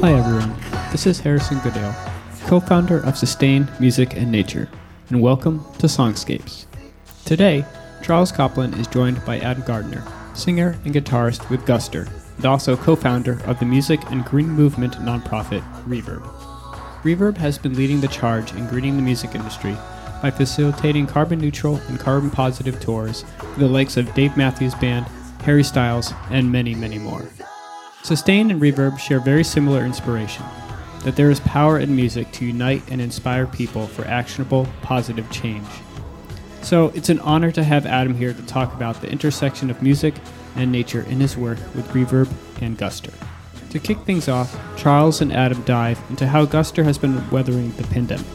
Hi everyone, this is Harrison Goodale, co founder of Sustain Music and Nature, and welcome to Songscapes. Today, Charles Copland is joined by Adam Gardner, singer and guitarist with Guster, and also co founder of the music and green movement nonprofit Reverb. Reverb has been leading the charge in greening the music industry by facilitating carbon neutral and carbon positive tours for the likes of Dave Matthews Band, Harry Styles, and many, many more. Sustain and Reverb share very similar inspiration that there is power in music to unite and inspire people for actionable, positive change. So it's an honor to have Adam here to talk about the intersection of music and nature in his work with Reverb and Guster. To kick things off, Charles and Adam dive into how Guster has been weathering the pandemic.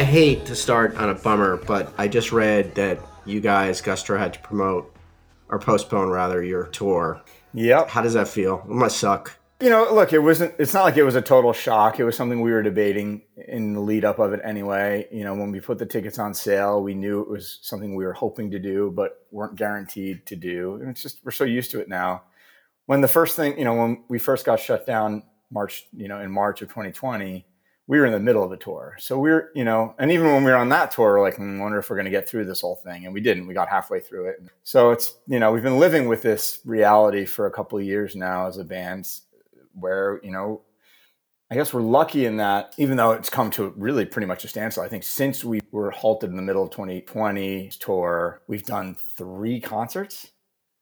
I hate to start on a bummer, but I just read that you guys, Guster, had to promote or postpone rather your tour. Yep. How does that feel? It must suck. You know, look, it wasn't. It's not like it was a total shock. It was something we were debating in the lead up of it anyway. You know, when we put the tickets on sale, we knew it was something we were hoping to do, but weren't guaranteed to do. And it's just we're so used to it now. When the first thing, you know, when we first got shut down, March, you know, in March of 2020, we were in the middle of a tour. So we are you know, and even when we were on that tour, we're like, I hmm, wonder if we're going to get through this whole thing. And we didn't. We got halfway through it. So it's, you know, we've been living with this reality for a couple of years now as a band where, you know, I guess we're lucky in that, even though it's come to really pretty much a standstill. I think since we were halted in the middle of 2020 tour, we've done three concerts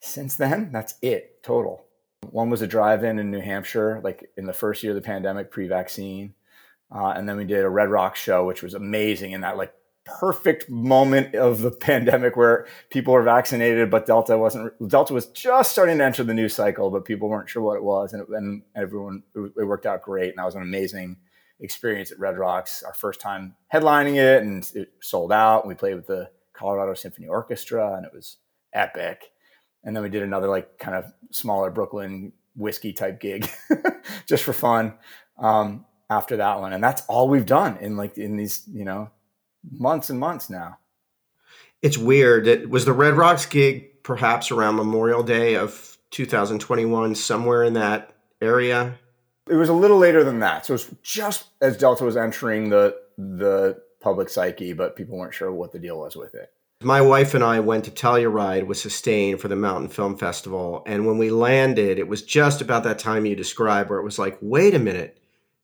since then. That's it total. One was a drive in in New Hampshire, like in the first year of the pandemic, pre vaccine. Uh, and then we did a Red Rock show, which was amazing in that like perfect moment of the pandemic where people were vaccinated, but Delta wasn't. Delta was just starting to enter the news cycle, but people weren't sure what it was, and, and everyone it worked out great. And that was an amazing experience at Red Rocks. Our first time headlining it, and it sold out. We played with the Colorado Symphony Orchestra, and it was epic. And then we did another like kind of smaller Brooklyn whiskey type gig, just for fun. Um, after that one. And that's all we've done in like in these you know months and months now. It's weird. It was the red rocks gig perhaps around memorial day of 2021 somewhere in that area? It was a little later than that. So it was just as delta was entering the the public psyche but people weren't sure what the deal was with it. My wife and I went to Telluride with Sustain for the Mountain Film Festival. And when we landed, it was just about that time you described where it was like, wait a minute,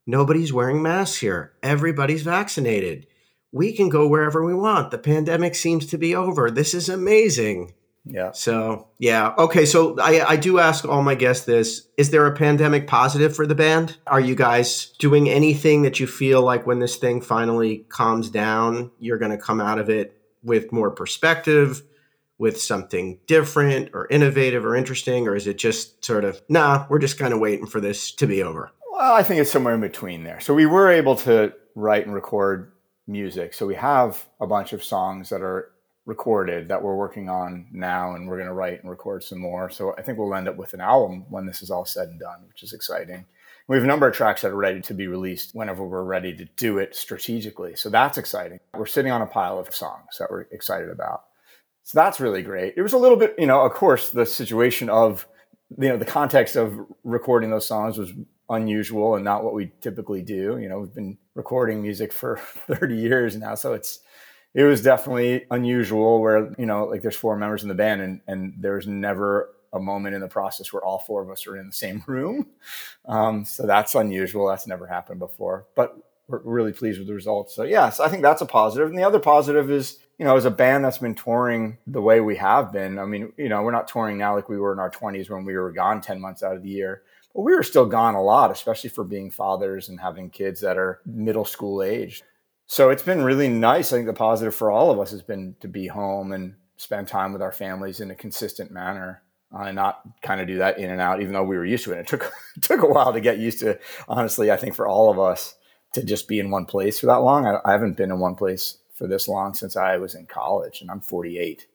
Nobody's wearing masks here. Everybody's vaccinated. We can go wherever we want. The pandemic seems to be over. This is amazing. Yeah. So, yeah. Okay. So, I, I do ask all my guests this Is there a pandemic positive for the band? Are you guys doing anything that you feel like when this thing finally calms down, you're going to come out of it with more perspective, with something different or innovative or interesting? Or is it just sort of, nah, we're just kind of waiting for this to be over? I think it's somewhere in between there. So we were able to write and record music. So we have a bunch of songs that are recorded that we're working on now, and we're going to write and record some more. So I think we'll end up with an album when this is all said and done, which is exciting. We have a number of tracks that are ready to be released whenever we're ready to do it strategically. So that's exciting. We're sitting on a pile of songs that we're excited about. So that's really great. It was a little bit, you know, of course, the situation of, you know, the context of recording those songs was unusual and not what we typically do. You know, we've been recording music for 30 years now, so it's it was definitely unusual where, you know, like there's four members in the band and and there's never a moment in the process where all four of us are in the same room. Um, so that's unusual. That's never happened before. But we're really pleased with the results. So yes, I think that's a positive. And the other positive is, you know, as a band that's been touring the way we have been, I mean, you know, we're not touring now like we were in our 20s when we were gone 10 months out of the year but we were still gone a lot, especially for being fathers and having kids that are middle school age. So it's been really nice. I think the positive for all of us has been to be home and spend time with our families in a consistent manner. Uh, and not kind of do that in and out, even though we were used to it. It took it took a while to get used to. Honestly, I think for all of us to just be in one place for that long. I, I haven't been in one place for this long since I was in college, and I'm 48.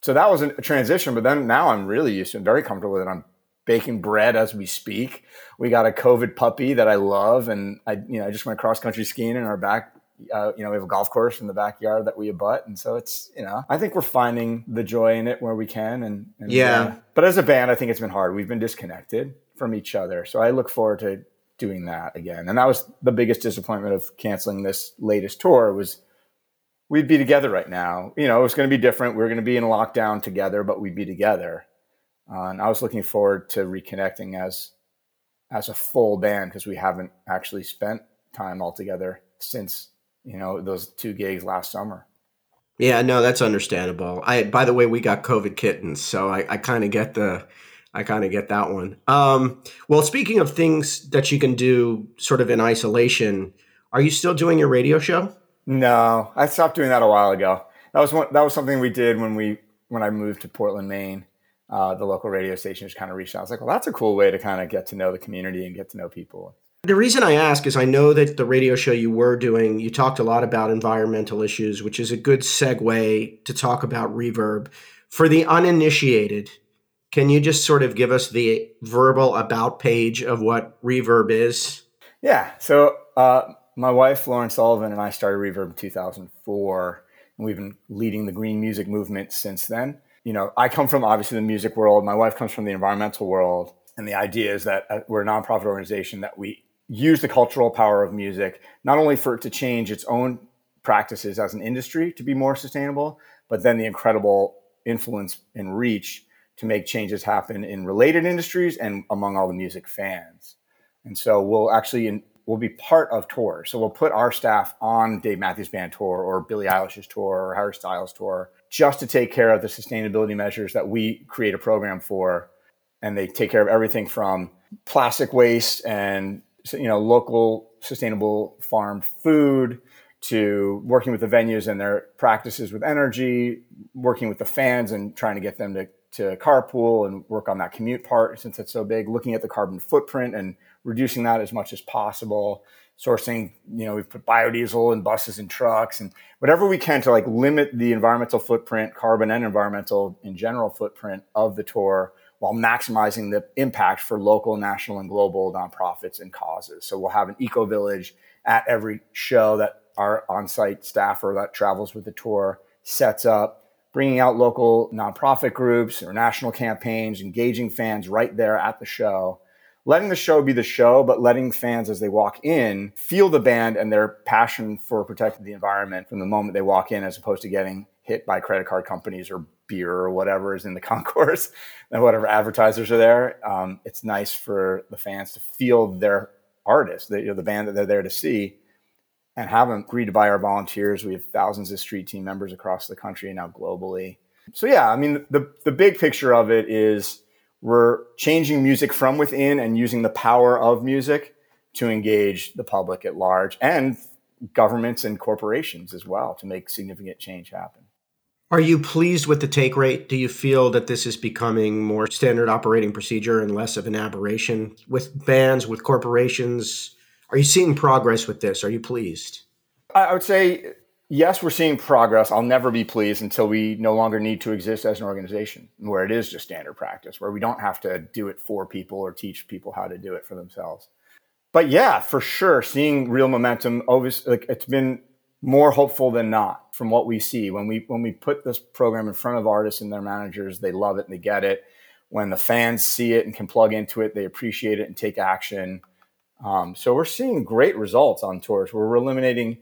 So that was a transition. But then now I'm really used to it, very comfortable with it. I'm baking bread as we speak. We got a COVID puppy that I love, and I, you know, I just went cross country skiing in our back Uh, you know, we have a golf course in the backyard that we abut, and so it's you know, I think we're finding the joy in it where we can, and, and yeah. Uh, but as a band, I think it's been hard. We've been disconnected from each other, so I look forward to doing that again. And that was the biggest disappointment of canceling this latest tour was we'd be together right now. You know, it was going to be different. We were going to be in lockdown together, but we'd be together. Uh, and I was looking forward to reconnecting as as a full band because we haven't actually spent time all together since you know those two gigs last summer. Yeah, no, that's understandable. I by the way, we got COVID kittens, so I, I kind of get the I kind of get that one. Um, well, speaking of things that you can do sort of in isolation, are you still doing your radio show? No, I stopped doing that a while ago. That was one, that was something we did when we when I moved to Portland, Maine. Uh, the local radio station just kind of reached out. I was like, well, that's a cool way to kind of get to know the community and get to know people. The reason I ask is I know that the radio show you were doing, you talked a lot about environmental issues, which is a good segue to talk about reverb. For the uninitiated, can you just sort of give us the verbal about page of what reverb is? Yeah. So, uh, my wife, Lauren Sullivan, and I started Reverb in 2004, and we've been leading the green music movement since then. You know, I come from obviously the music world. My wife comes from the environmental world. And the idea is that uh, we're a nonprofit organization that we use the cultural power of music, not only for it to change its own practices as an industry to be more sustainable, but then the incredible influence and reach to make changes happen in related industries and among all the music fans. And so we'll actually we'll be part of tours. So we'll put our staff on Dave Matthews Band tour or Billie Eilish's tour or Harry Styles tour just to take care of the sustainability measures that we create a program for. And they take care of everything from plastic waste and you know local sustainable farm food to working with the venues and their practices with energy, working with the fans and trying to get them to, to carpool and work on that commute part since it's so big, looking at the carbon footprint and reducing that as much as possible sourcing you know we've put biodiesel in buses and trucks and whatever we can to like limit the environmental footprint carbon and environmental in general footprint of the tour while maximizing the impact for local national and global nonprofits and causes. So we'll have an eco village at every show that our on-site staffer that travels with the tour sets up bringing out local nonprofit groups or national campaigns engaging fans right there at the show letting the show be the show, but letting fans as they walk in feel the band and their passion for protecting the environment from the moment they walk in, as opposed to getting hit by credit card companies or beer or whatever is in the concourse and whatever advertisers are there. Um, it's nice for the fans to feel their artist, the, you know, the band that they're there to see, and have them greeted by our volunteers. We have thousands of street team members across the country and now globally. So yeah, I mean, the the big picture of it is we're changing music from within and using the power of music to engage the public at large and governments and corporations as well to make significant change happen. Are you pleased with the take rate? Do you feel that this is becoming more standard operating procedure and less of an aberration with bands, with corporations? Are you seeing progress with this? Are you pleased? I would say yes, we're seeing progress. I'll never be pleased until we no longer need to exist as an organization where it is just standard practice, where we don't have to do it for people or teach people how to do it for themselves. But yeah, for sure, seeing real momentum, obviously, like it's been more hopeful than not from what we see. When we when we put this program in front of artists and their managers, they love it and they get it. When the fans see it and can plug into it, they appreciate it and take action. Um, so we're seeing great results on tours. We're eliminating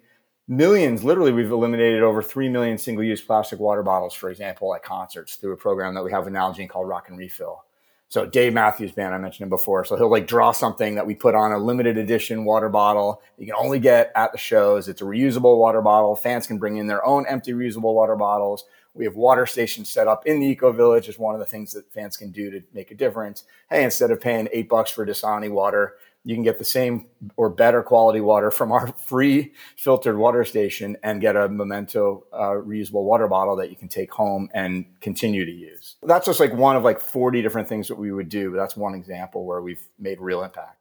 millions literally we've eliminated over 3 million single-use plastic water bottles for example at concerts through a program that we have in Nalgene called rock and refill. So dave matthews band i mentioned him before. So he'll like draw something that we put on a limited edition water bottle you can only get at the shows. It's a reusable water bottle. Fans can bring in their own empty reusable water bottles. We have water stations set up in the eco village is one of the things that fans can do to make a difference. Hey instead of paying eight bucks for dasani water you can get the same or better quality water from our free filtered water station and get a memento uh, reusable water bottle that you can take home and continue to use. That's just like one of like 40 different things that we would do that's one example where we've made real impact.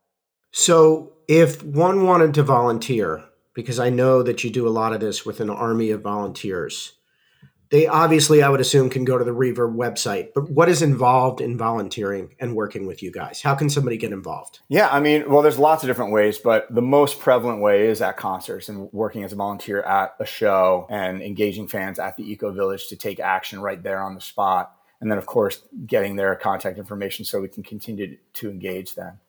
So if one wanted to volunteer because i know that you do a lot of this with an army of volunteers they obviously, I would assume, can go to the Reverb website. But what is involved in volunteering and working with you guys? How can somebody get involved? Yeah, I mean, well, there's lots of different ways, but the most prevalent way is at concerts and working as a volunteer at a show and engaging fans at the Eco Village to take action right there on the spot. And then, of course, getting their contact information so we can continue to engage them.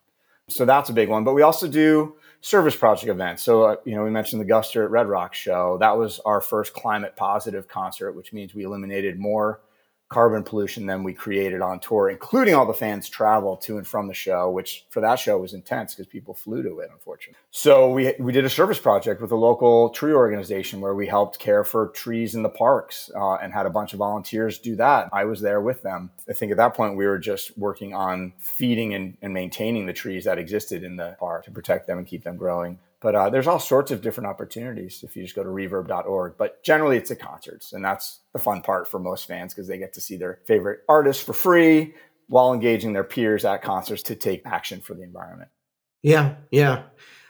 So that's a big one. But we also do service project events. So, uh, you know, we mentioned the Guster at Red Rock show. That was our first climate positive concert, which means we eliminated more carbon pollution than we created on tour, including all the fans' travel to and from the show, which for that show was intense because people flew to it, unfortunately. So we we did a service project with a local tree organization where we helped care for trees in the parks uh, and had a bunch of volunteers do that. I was there with them. I think at that point we were just working on feeding and, and maintaining the trees that existed in the park to protect them and keep them growing. But uh, there's all sorts of different opportunities if you just go to reverb.org. But generally, it's at concerts. And that's the fun part for most fans because they get to see their favorite artists for free while engaging their peers at concerts to take action for the environment. Yeah, yeah.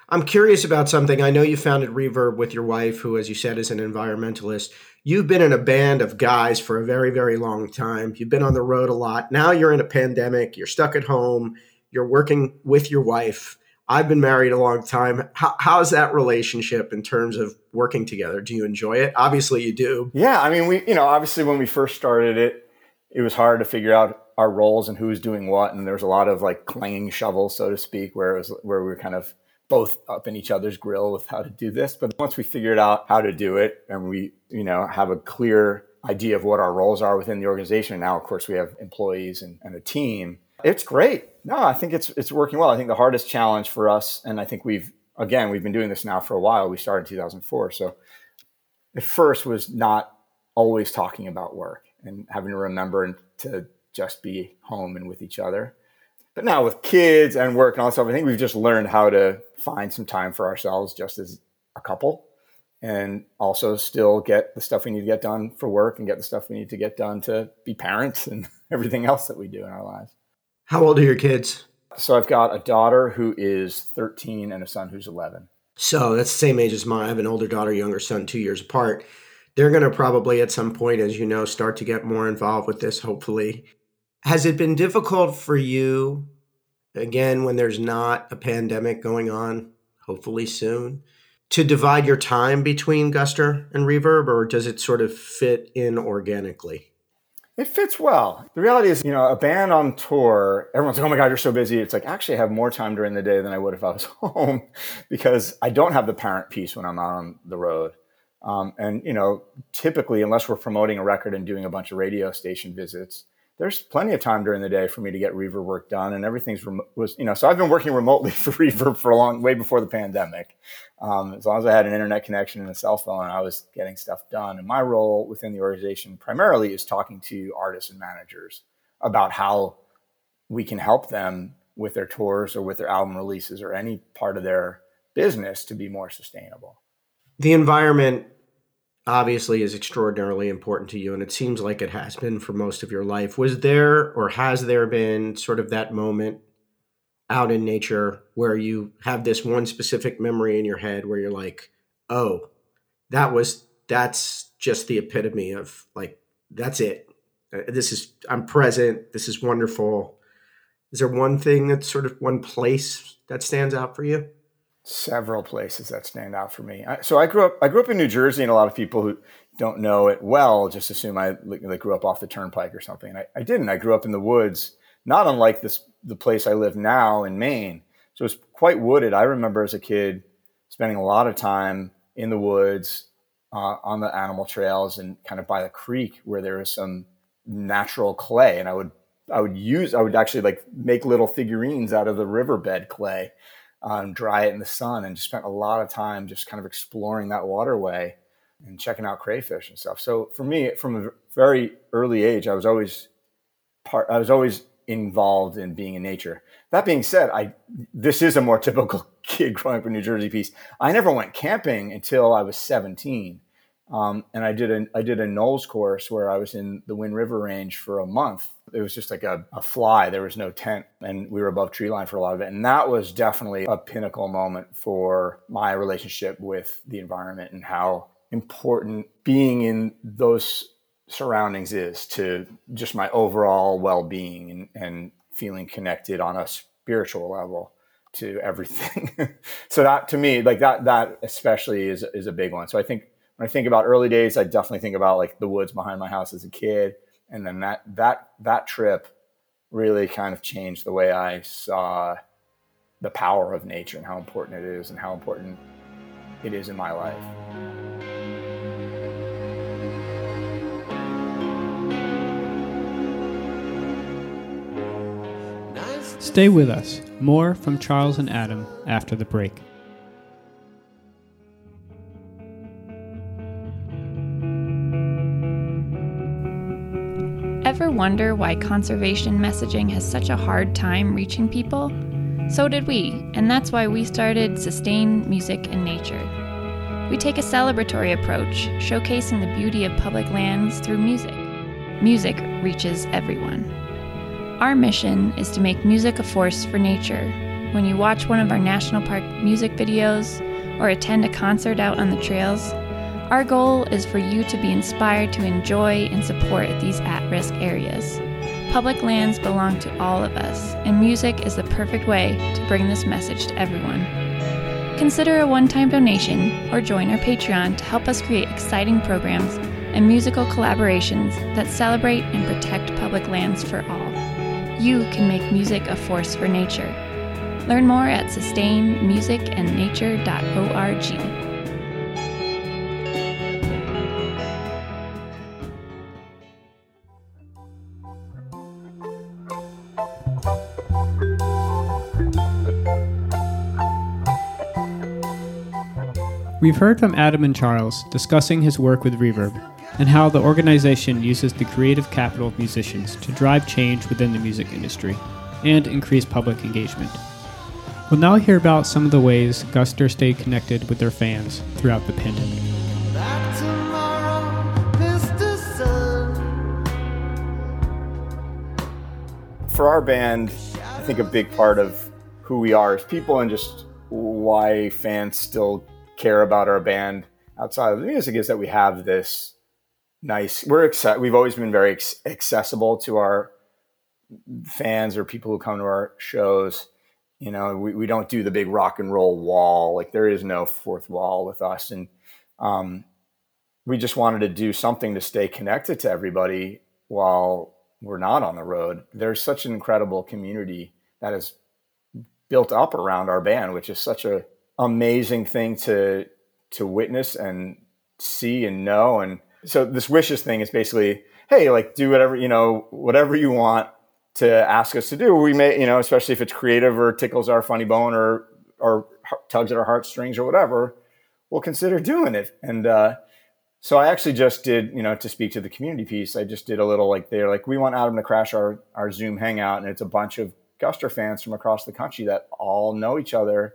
I'm curious about something. I know you founded Reverb with your wife, who, as you said, is an environmentalist. You've been in a band of guys for a very, very long time. You've been on the road a lot. Now you're in a pandemic. You're stuck at home. You're working with your wife I've been married a long time. How, how's that relationship in terms of working together? Do you enjoy it? Obviously, you do. Yeah, I mean, we, you know, obviously when we first started it, it was hard to figure out our roles and who was doing what, and there was a lot of like clanging shovels, so to speak, where it was where we were kind of both up in each other's grill with how to do this. But once we figured out how to do it, and we, you know, have a clear idea of what our roles are within the organization. And now, of course, we have employees and, and a team it's great. No, I think it's it's working well. I think the hardest challenge for us, and I think we've again we've been doing this now for a while. We started in 2004, so at first was not always talking about work and having to remember to just be home and with each other. But now with kids and work and all that stuff, I think we've just learned how to find some time for ourselves just as a couple and also still get the stuff we need to get done for work and get the stuff we need to get done to be parents and everything else that we do in our lives. How old are your kids? So I've got a daughter who is 13 and a son who's 11. So that's the same age as mine. I have an older daughter, younger son, two years apart. They're going to probably at some point, as you know, start to get more involved with this, hopefully. Has it been difficult for you, again, when there's not a pandemic going on, hopefully soon, to divide your time between Guster and Reverb, or does it sort of fit in organically? It fits well. The reality is, you know, a band on tour, everyone's like, oh my God, you're so busy. It's like, actually, I have more time during the day than I would if I was home because I don't have the parent piece when I'm out on the road. Um, and, you know, typically, unless we're promoting a record and doing a bunch of radio station visits, there's plenty of time during the day for me to get reverb work done and everything's rem- was you know so i've been working remotely for reverb for a long way before the pandemic. Um, as long as i had an internet connection and a cell phone i was getting stuff done. And my role within the organization primarily is talking to artists and managers about how we can help them with their tours or with their album releases or any part of their business to be more sustainable. The environment obviously is extraordinarily important to you and it seems like it has been for most of your life. Was there or has there been sort of that moment out in nature where you have this one specific memory in your head where you're like oh that was that's just the epitome of like that's it. Uh, this is i'm present. This is wonderful. Is there one thing that's sort of one place that stands out for you several places that stand out for me. so I grew up I grew up in New Jersey, and a lot of people who don't know it well just assume I like, grew up off the turnpike or something. And I, I, didn't. I grew up in the woods, not unlike this the place I live now in Maine. So it's quite wooded. I remember as a kid spending a lot of time in the woods uh, on the animal trails and kind of by the creek where there was some natural clay, and I would I would use I would actually like make little figurines out of the riverbed clay um, dry it in the sun, and just spent a lot of time just kind of exploring that waterway and checking out crayfish and stuff. So for me, from a very early age, I was always part. I was always involved in being in nature. That being said, I this is a more typical kid growing up in New Jersey piece. I never went camping until I was 17. Um, and I did a I did a NOLS course where I was in the Wind River Range for a month. It was just like a, a fly. There was no tent, and we were above tree line for a lot of it. And that was definitely a pinnacle moment for my relationship with the environment and how important being in those surroundings is to just my overall well-being and, and feeling connected on a spiritual level to everything. so that to me, like that, that especially is, is a big one. So I think when I think about early days, I definitely think about like the woods behind my house as a kid. And then that, that, that trip really kind of changed the way I saw the power of nature and how important it is and how important it is in my life. Stay with us. More from Charles and Adam after the break. Wonder why conservation messaging has such a hard time reaching people? So did we, and that's why we started Sustain Music and Nature. We take a celebratory approach, showcasing the beauty of public lands through music. Music reaches everyone. Our mission is to make music a force for nature. When you watch one of our national park music videos or attend a concert out on the trails, our goal is for you to be inspired to enjoy and support these at risk areas. Public lands belong to all of us, and music is the perfect way to bring this message to everyone. Consider a one time donation or join our Patreon to help us create exciting programs and musical collaborations that celebrate and protect public lands for all you can make music a force for nature. Learn more at sustainmusicandnature.org. We've heard from Adam and Charles discussing his work with Reverb and how the organization uses the creative capital of musicians to drive change within the music industry and increase public engagement. We'll now hear about some of the ways Guster stayed connected with their fans throughout the pandemic. For our band, I think a big part of who we are as people and just why fans still care about our band outside of the music is that we have this nice. We're acce- we've always been very accessible to our fans or people who come to our shows. You know, we, we don't do the big rock and roll wall. Like there is no fourth wall with us. And um, we just wanted to do something to stay connected to everybody while we're not on the road. There's such an incredible community that is built up around our band, which is such a amazing thing to to witness and see and know. And so this wishes thing is basically, hey, like do whatever you know, whatever you want to ask us to do. We may, you know, especially if it's creative or tickles our funny bone or or tugs at our heartstrings or whatever, we'll consider doing it. And uh, so I actually just did, you know, to speak to the community piece, I just did a little like they're like, we want Adam to crash our our Zoom hangout, and it's a bunch of Guster fans from across the country that all know each other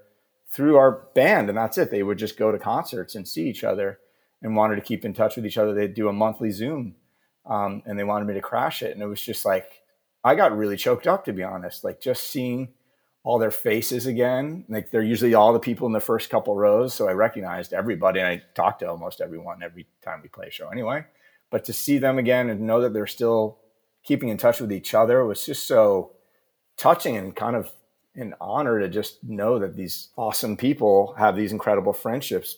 through our band, and that's it. They would just go to concerts and see each other and wanted to keep in touch with each other. They'd do a monthly Zoom, um, and they wanted me to crash it. And it was just like I got really choked up to be honest. Like just seeing all their faces again. Like they're usually all the people in the first couple rows, so I recognized everybody, and I talked to almost everyone every time we play a show anyway. But to see them again and know that they're still keeping in touch with each other was just so touching and kind of an honor to just know that these awesome people have these incredible friendships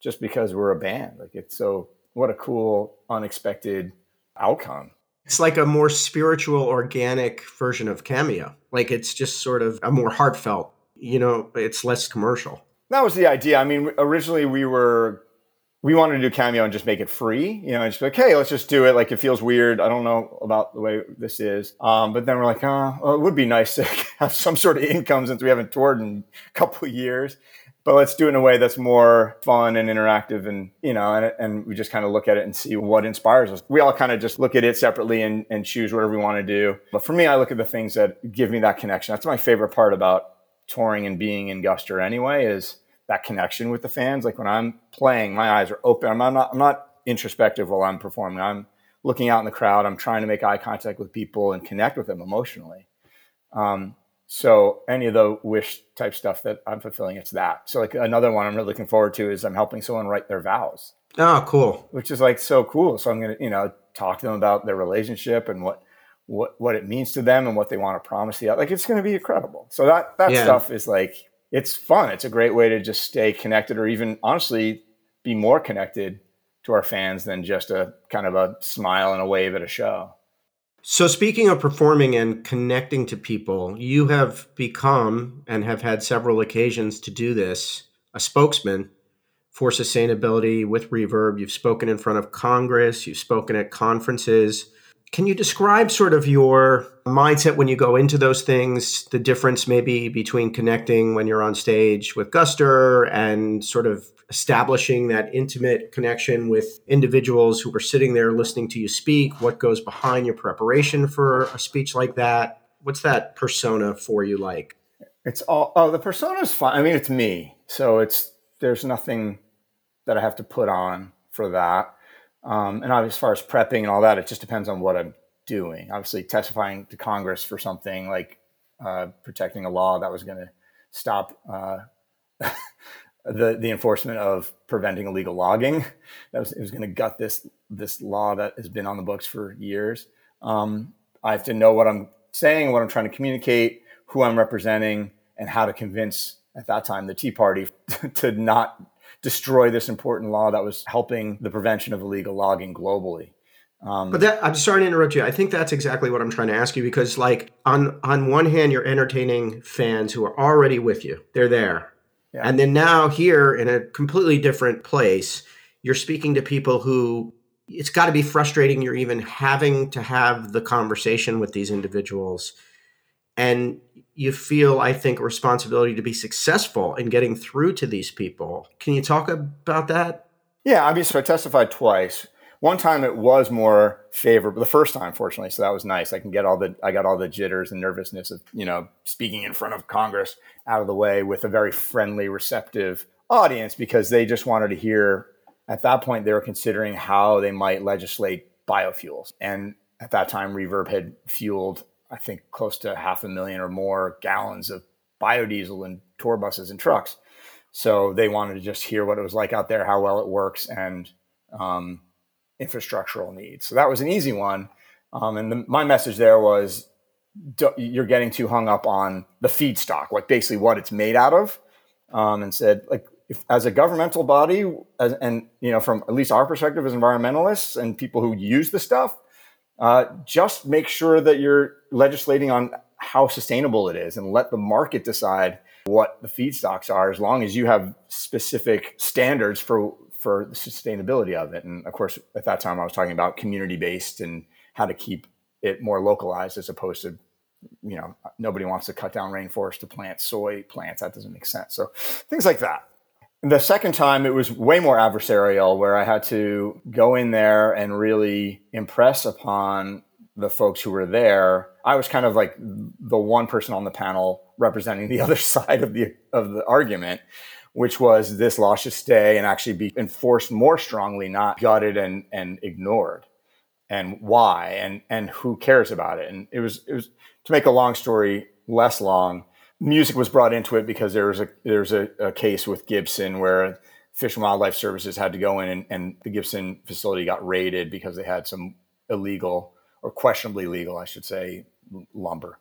just because we're a band. Like it's so what a cool unexpected outcome. It's like a more spiritual organic version of Cameo. Like it's just sort of a more heartfelt, you know, it's less commercial. That was the idea. I mean, originally we were we wanted to do cameo and just make it free, you know, and just like, hey, let's just do it. Like it feels weird. I don't know about the way this is. Um, but then we're like, oh, well, it would be nice to have some sort of income since we haven't toured in a couple of years. But let's do it in a way that's more fun and interactive, and you know, and, and we just kind of look at it and see what inspires us. We all kind of just look at it separately and, and choose whatever we want to do. But for me, I look at the things that give me that connection. That's my favorite part about touring and being in Guster anyway. Is that connection with the fans. Like when I'm playing, my eyes are open. I'm not, I'm not introspective while I'm performing. I'm looking out in the crowd. I'm trying to make eye contact with people and connect with them emotionally. Um, so any of the wish type stuff that I'm fulfilling, it's that. So like another one I'm really looking forward to is I'm helping someone write their vows. Oh, cool. Which is like so cool. So I'm going to, you know, talk to them about their relationship and what what what it means to them and what they want to promise the other. like it's going to be incredible. So that that yeah. stuff is like it's fun. It's a great way to just stay connected or even honestly be more connected to our fans than just a kind of a smile and a wave at a show. So, speaking of performing and connecting to people, you have become and have had several occasions to do this a spokesman for sustainability with Reverb. You've spoken in front of Congress, you've spoken at conferences. Can you describe sort of your mindset when you go into those things, the difference maybe between connecting when you're on stage with Guster and sort of establishing that intimate connection with individuals who are sitting there listening to you speak? What goes behind your preparation for a speech like that? What's that persona for you like? It's all oh the persona is fine. I mean, it's me, so it's there's nothing that I have to put on for that. Um, and as far as prepping and all that, it just depends on what I'm doing. Obviously, testifying to Congress for something like uh, protecting a law that was going to stop uh, the the enforcement of preventing illegal logging. That was it was going to gut this this law that has been on the books for years. Um, I have to know what I'm saying, what I'm trying to communicate, who I'm representing, and how to convince at that time the Tea Party to not destroy this important law that was helping the prevention of illegal logging globally. Um, but that I'm sorry to interrupt you. I think that's exactly what I'm trying to ask you because, like, on on one hand, you're entertaining fans who are already with you; they're there. Yeah. And then now here in a completely different place, you're speaking to people who it's got to be frustrating. You're even having to have the conversation with these individuals. And you feel, I think, responsibility to be successful in getting through to these people. Can you talk about that? Yeah, I mean, so I testified twice. One time it was more favorable. The first time, fortunately, so that was nice. I can get all the I got all the jitters and nervousness of you know speaking in front of Congress out of the way with a very friendly, receptive audience because they just wanted to hear. At that point, they were considering how they might legislate biofuels, and at that time, Reverb had fueled I think close to half a million or more gallons of biodiesel in tour buses and trucks. So they wanted to just hear what it was like out there, how well it works, and um, infrastructural needs. So that was an easy one. Um, and the, my message there was you're getting too hung up on the feedstock, like basically what it's made out of, um, and said like if, as a governmental body, as, and you know from at least our perspective as environmentalists and people who use the stuff, uh, just make sure that you're legislating on how sustainable it is and let the market decide what the feedstocks are as long as you have specific standards for for the sustainability of it. And of course at that time i was talking about community based and how to keep it more localized as opposed to you know nobody wants to cut down rainforest to plant soy plants. That doesn't make sense. So things like that the second time, it was way more adversarial, where I had to go in there and really impress upon the folks who were there. I was kind of like the one person on the panel representing the other side of the of the argument, which was this law should stay and actually be enforced more strongly, not gutted and and ignored, and why, and and who cares about it. And it was it was to make a long story less long music was brought into it because there was a there's a, a, case with Gibson where Fish and Wildlife Services had to go in and, and, the Gibson facility got raided because they had some illegal or questionably legal, I should say, lumber.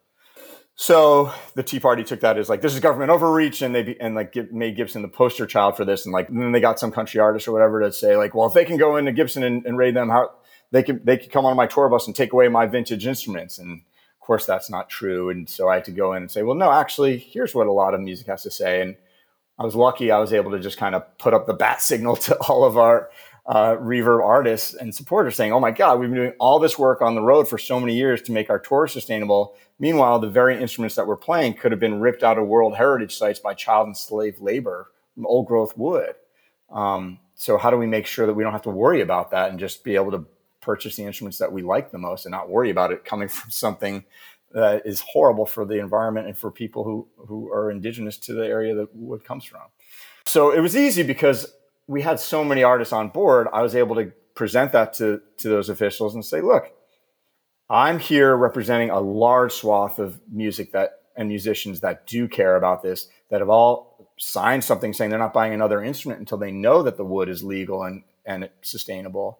So the Tea Party took that as like this is government overreach, and they and like made Gibson the poster child for this, and like and then they got some country artist or whatever to say like, well, if they can go into Gibson and, and raid them, how they could they could come on my tour bus and take away my vintage instruments and course, that's not true. And so I had to go in and say, well, no, actually, here's what a lot of music has to say. And I was lucky I was able to just kind of put up the bat signal to all of our uh, reverb artists and supporters saying, oh my God, we've been doing all this work on the road for so many years to make our tour sustainable. Meanwhile, the very instruments that we're playing could have been ripped out of World Heritage sites by child and slave labor old growth wood. Um, so, how do we make sure that we don't have to worry about that and just be able to purchase the instruments that we like the most and not worry about it coming from something that is horrible for the environment and for people who, who are indigenous to the area that wood comes from. So it was easy because we had so many artists on board. I was able to present that to, to those officials and say, look, I'm here representing a large swath of music that and musicians that do care about this, that have all signed something saying they're not buying another instrument until they know that the wood is legal and and sustainable.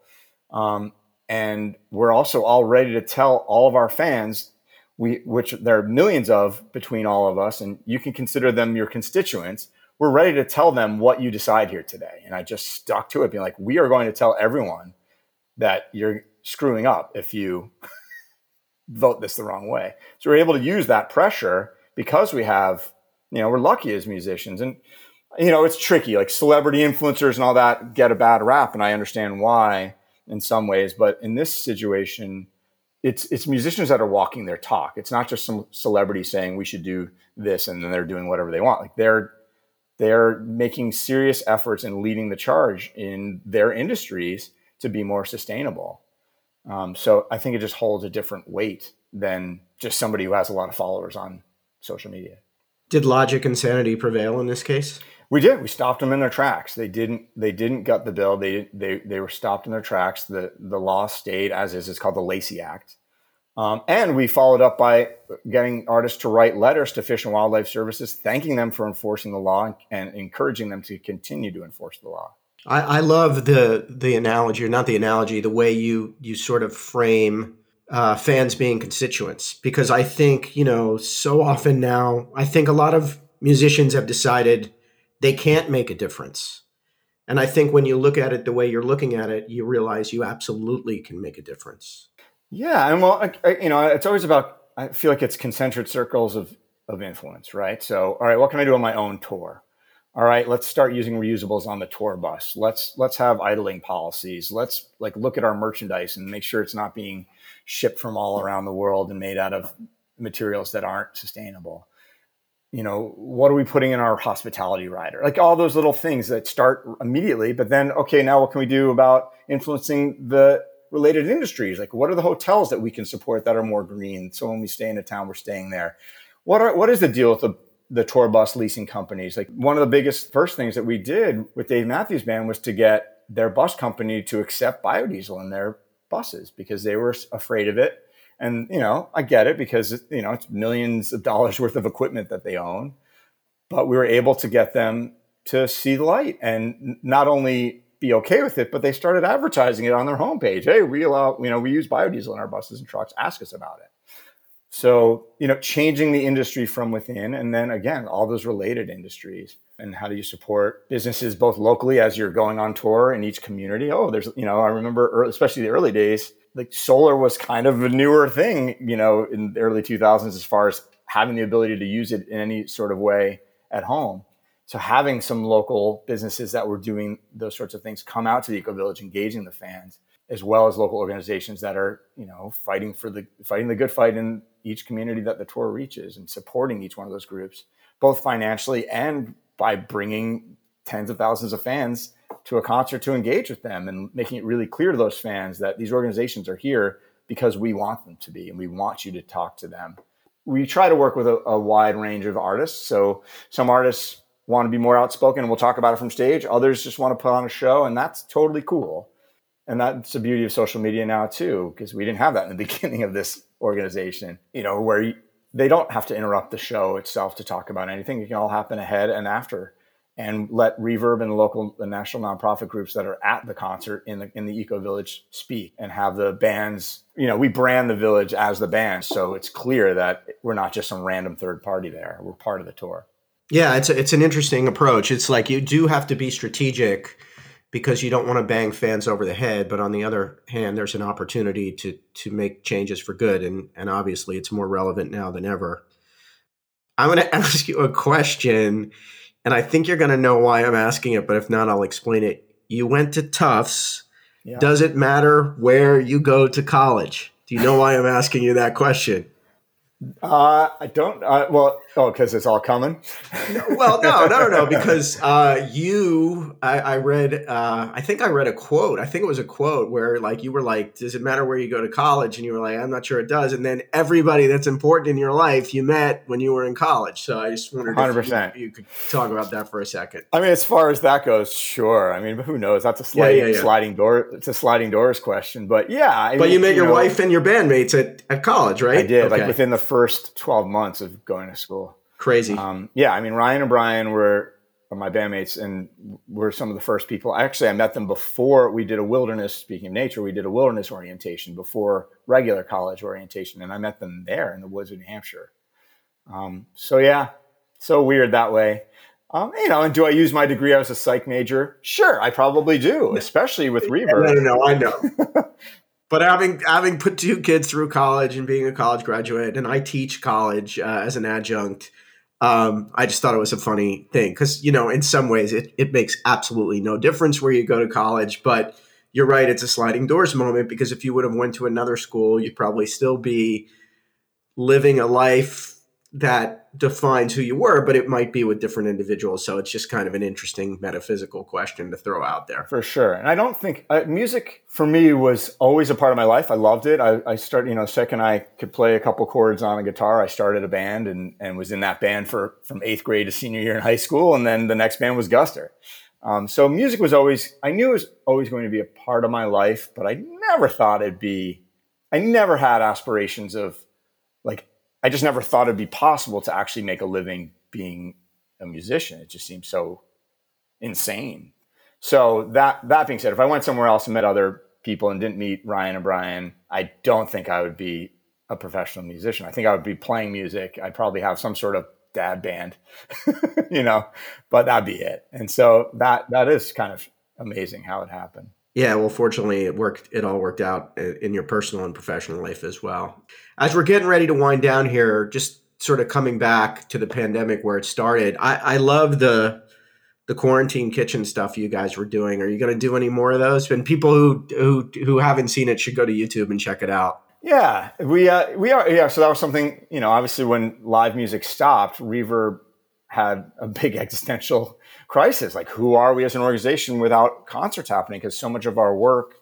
Um, and we're also all ready to tell all of our fans, we which there are millions of between all of us, and you can consider them your constituents. We're ready to tell them what you decide here today. And I just stuck to it, being like, we are going to tell everyone that you're screwing up if you vote this the wrong way. So we're able to use that pressure because we have, you know, we're lucky as musicians. And, you know, it's tricky. Like celebrity influencers and all that get a bad rap. And I understand why in some ways. But in this situation, it's it's musicians that are walking their talk. It's not just some celebrity saying we should do this and then they're doing whatever they want. Like they're they're making serious efforts and leading the charge in their industries to be more sustainable. Um, so I think it just holds a different weight than just somebody who has a lot of followers on social media. Did logic and sanity prevail in this case? We did. We stopped them in their tracks. They didn't. They didn't gut the bill. They they they were stopped in their tracks. The the law stayed as is. It's called the Lacey Act. Um, and we followed up by getting artists to write letters to Fish and Wildlife Services, thanking them for enforcing the law and, and encouraging them to continue to enforce the law. I, I love the the analogy, or not the analogy, the way you you sort of frame uh, fans being constituents, because I think you know so often now, I think a lot of musicians have decided they can't make a difference. And I think when you look at it the way you're looking at it, you realize you absolutely can make a difference. Yeah, and well, I, you know, it's always about. I feel like it's concentric circles of of influence, right? So, all right, what can I do on my own tour? all right let's start using reusables on the tour bus let's let's have idling policies let's like look at our merchandise and make sure it's not being shipped from all around the world and made out of materials that aren't sustainable you know what are we putting in our hospitality rider like all those little things that start immediately but then okay now what can we do about influencing the related industries like what are the hotels that we can support that are more green so when we stay in a town we're staying there what are what is the deal with the the tour bus leasing companies. Like one of the biggest first things that we did with Dave Matthews Band was to get their bus company to accept biodiesel in their buses because they were afraid of it. And you know, I get it because you know it's millions of dollars worth of equipment that they own, but we were able to get them to see the light and not only be okay with it, but they started advertising it on their homepage. Hey, we allow, you know, we use biodiesel in our buses and trucks. Ask us about it. So, you know, changing the industry from within, and then again, all those related industries. And how do you support businesses both locally as you're going on tour in each community? Oh, there's, you know, I remember, especially the early days, like solar was kind of a newer thing, you know, in the early 2000s as far as having the ability to use it in any sort of way at home. So having some local businesses that were doing those sorts of things come out to the Eco Village, engaging the fans, as well as local organizations that are, you know, fighting for the fighting the good fight in each community that the tour reaches and supporting each one of those groups, both financially and by bringing tens of thousands of fans to a concert to engage with them and making it really clear to those fans that these organizations are here because we want them to be and we want you to talk to them. We try to work with a, a wide range of artists. So some artists want to be more outspoken and we'll talk about it from stage. Others just want to put on a show and that's totally cool. And that's the beauty of social media now too, because we didn't have that in the beginning of this organization, you know, where you, they don't have to interrupt the show itself to talk about anything. It can all happen ahead and after, and let Reverb and local, the national nonprofit groups that are at the concert in the in the Eco Village speak and have the bands. You know, we brand the village as the band, so it's clear that we're not just some random third party there. We're part of the tour. Yeah, it's a, it's an interesting approach. It's like you do have to be strategic because you don't want to bang fans over the head. But on the other hand, there's an opportunity to to make changes for good, and and obviously it's more relevant now than ever. I'm going to ask you a question, and I think you're going to know why I'm asking it. But if not, I'll explain it. You went to Tufts. Yeah. Does it matter where you go to college? Do you know why I'm asking you that question? Uh, I don't. Uh, well, oh, because it's all coming. well, no, no, no, no. Because uh, you, I, I read. Uh, I think I read a quote. I think it was a quote where, like, you were like, "Does it matter where you go to college?" And you were like, "I'm not sure it does." And then everybody that's important in your life you met when you were in college. So I just wondered, hundred percent, you, you, could talk about that for a second. I mean, as far as that goes, sure. I mean, who knows? That's a sliding, yeah, yeah, yeah. sliding door. It's a sliding doors question. But yeah, I but mean, you met you your know, wife and your bandmates at, at college, right? I did. Okay. Like within the first 12 months of going to school. Crazy. Um, yeah, I mean, Ryan and Brian were my bandmates and were some of the first people. Actually, I met them before we did a wilderness. Speaking of nature, we did a wilderness orientation before regular college orientation, and I met them there in the woods of New Hampshire. Um, so yeah, so weird that way. Um, you know, and do I use my degree as a psych major? Sure, I probably do, especially with Reverb. No, no, no, I know. but having having put two kids through college and being a college graduate, and I teach college uh, as an adjunct um, I just thought it was a funny thing. Because you know in some ways it, it makes absolutely no difference where you go to college, but you're right, it's a sliding doors moment because if you would have went to another school, you'd probably still be living a life that defines who you were, but it might be with different individuals. So it's just kind of an interesting metaphysical question to throw out there. For sure. And I don't think uh, music for me was always a part of my life. I loved it. I, I started, you know, second I could play a couple chords on a guitar, I started a band and, and was in that band for from eighth grade to senior year in high school. And then the next band was Guster. Um, so music was always, I knew it was always going to be a part of my life, but I never thought it'd be, I never had aspirations of like, I just never thought it'd be possible to actually make a living being a musician. It just seems so insane. So that that being said, if I went somewhere else and met other people and didn't meet Ryan and Brian, I don't think I would be a professional musician. I think I would be playing music. I'd probably have some sort of dad band, you know, but that'd be it. And so that that is kind of amazing how it happened. Yeah, well, fortunately, it worked. It all worked out in your personal and professional life as well. As we're getting ready to wind down here, just sort of coming back to the pandemic where it started, I, I love the the quarantine kitchen stuff you guys were doing. Are you going to do any more of those? And people who who who haven't seen it should go to YouTube and check it out. Yeah, we uh, we are. Yeah, so that was something. You know, obviously, when live music stopped, Reverb had a big existential crisis. Like, who are we as an organization without concerts happening? Because so much of our work,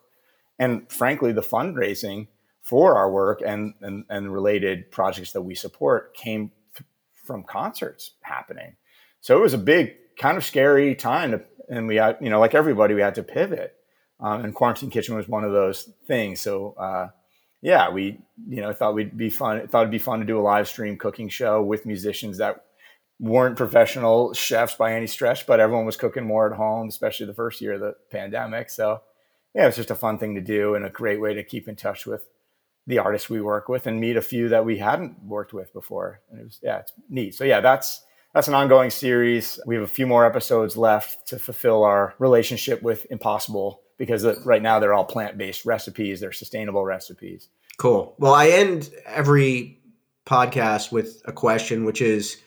and frankly, the fundraising for our work and and, and related projects that we support came th- from concerts happening. So it was a big, kind of scary time, to, and we had, you know, like everybody, we had to pivot. Um, and Quarantine Kitchen was one of those things. So. Uh, yeah, we you know thought we'd be fun. Thought it'd be fun to do a live stream cooking show with musicians that weren't professional chefs by any stretch, but everyone was cooking more at home, especially the first year of the pandemic. So, yeah, it was just a fun thing to do and a great way to keep in touch with the artists we work with and meet a few that we hadn't worked with before. And it was, yeah, it's neat. So, yeah, that's that's an ongoing series. We have a few more episodes left to fulfill our relationship with Impossible because right now they're all plant based recipes, they're sustainable recipes. Cool. Well, I end every podcast with a question, which is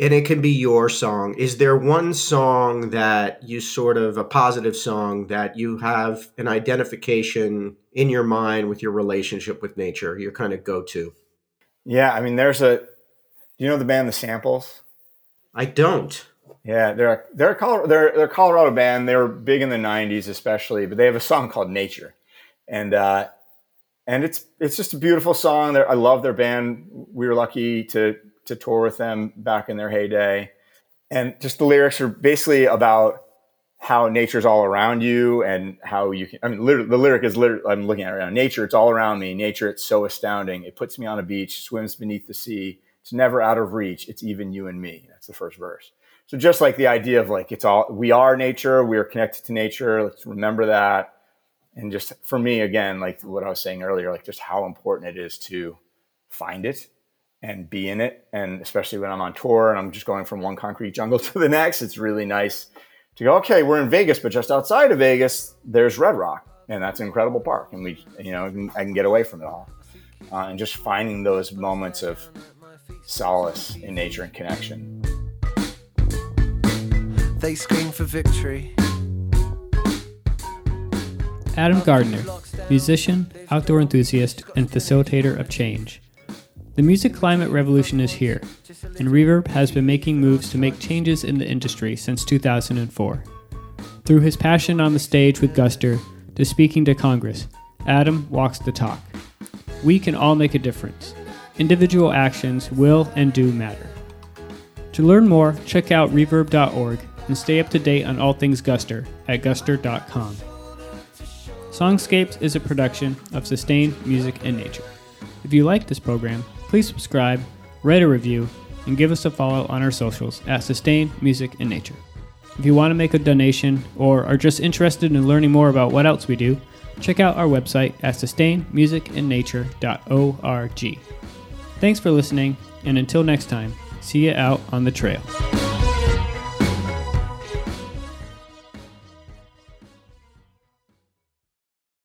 and it can be your song. Is there one song that you sort of a positive song that you have an identification in your mind with your relationship with nature? Your kind of go to. Yeah, I mean, there's a. Do you know the band The Samples? I don't. Yeah, they're a, they're a Colorado, they're, they're a Colorado band. They were big in the '90s, especially, but they have a song called Nature, and uh, and it's it's just a beautiful song. They're, I love their band. We were lucky to to tour with them back in their heyday. And just the lyrics are basically about how nature's all around you and how you can. I mean, literally, the lyric is literally, I'm looking at it right now. Nature, it's all around me. Nature, it's so astounding. It puts me on a beach, swims beneath the sea. It's never out of reach. It's even you and me. That's the first verse. So just like the idea of like, it's all, we are nature. We are connected to nature. Let's remember that. And just for me, again, like what I was saying earlier, like just how important it is to find it and be in it. And especially when I'm on tour and I'm just going from one concrete jungle to the next, it's really nice to go, okay, we're in Vegas, but just outside of Vegas, there's Red Rock. And that's an incredible park. And we, you know, I can get away from it all. Uh, and just finding those moments of solace in nature and connection. They scream for victory. Adam Gardner, musician, outdoor enthusiast, and facilitator of change. The music climate revolution is here, and Reverb has been making moves to make changes in the industry since 2004. Through his passion on the stage with Guster to speaking to Congress, Adam walks the talk. We can all make a difference. Individual actions will and do matter. To learn more, check out reverb.org and stay up to date on all things Guster at guster.com. Songscapes is a production of Sustain Music and Nature. If you like this program, please subscribe, write a review, and give us a follow on our socials at Sustain Music and Nature. If you want to make a donation or are just interested in learning more about what else we do, check out our website at sustainmusicandnature.org. Thanks for listening, and until next time, see you out on the trail.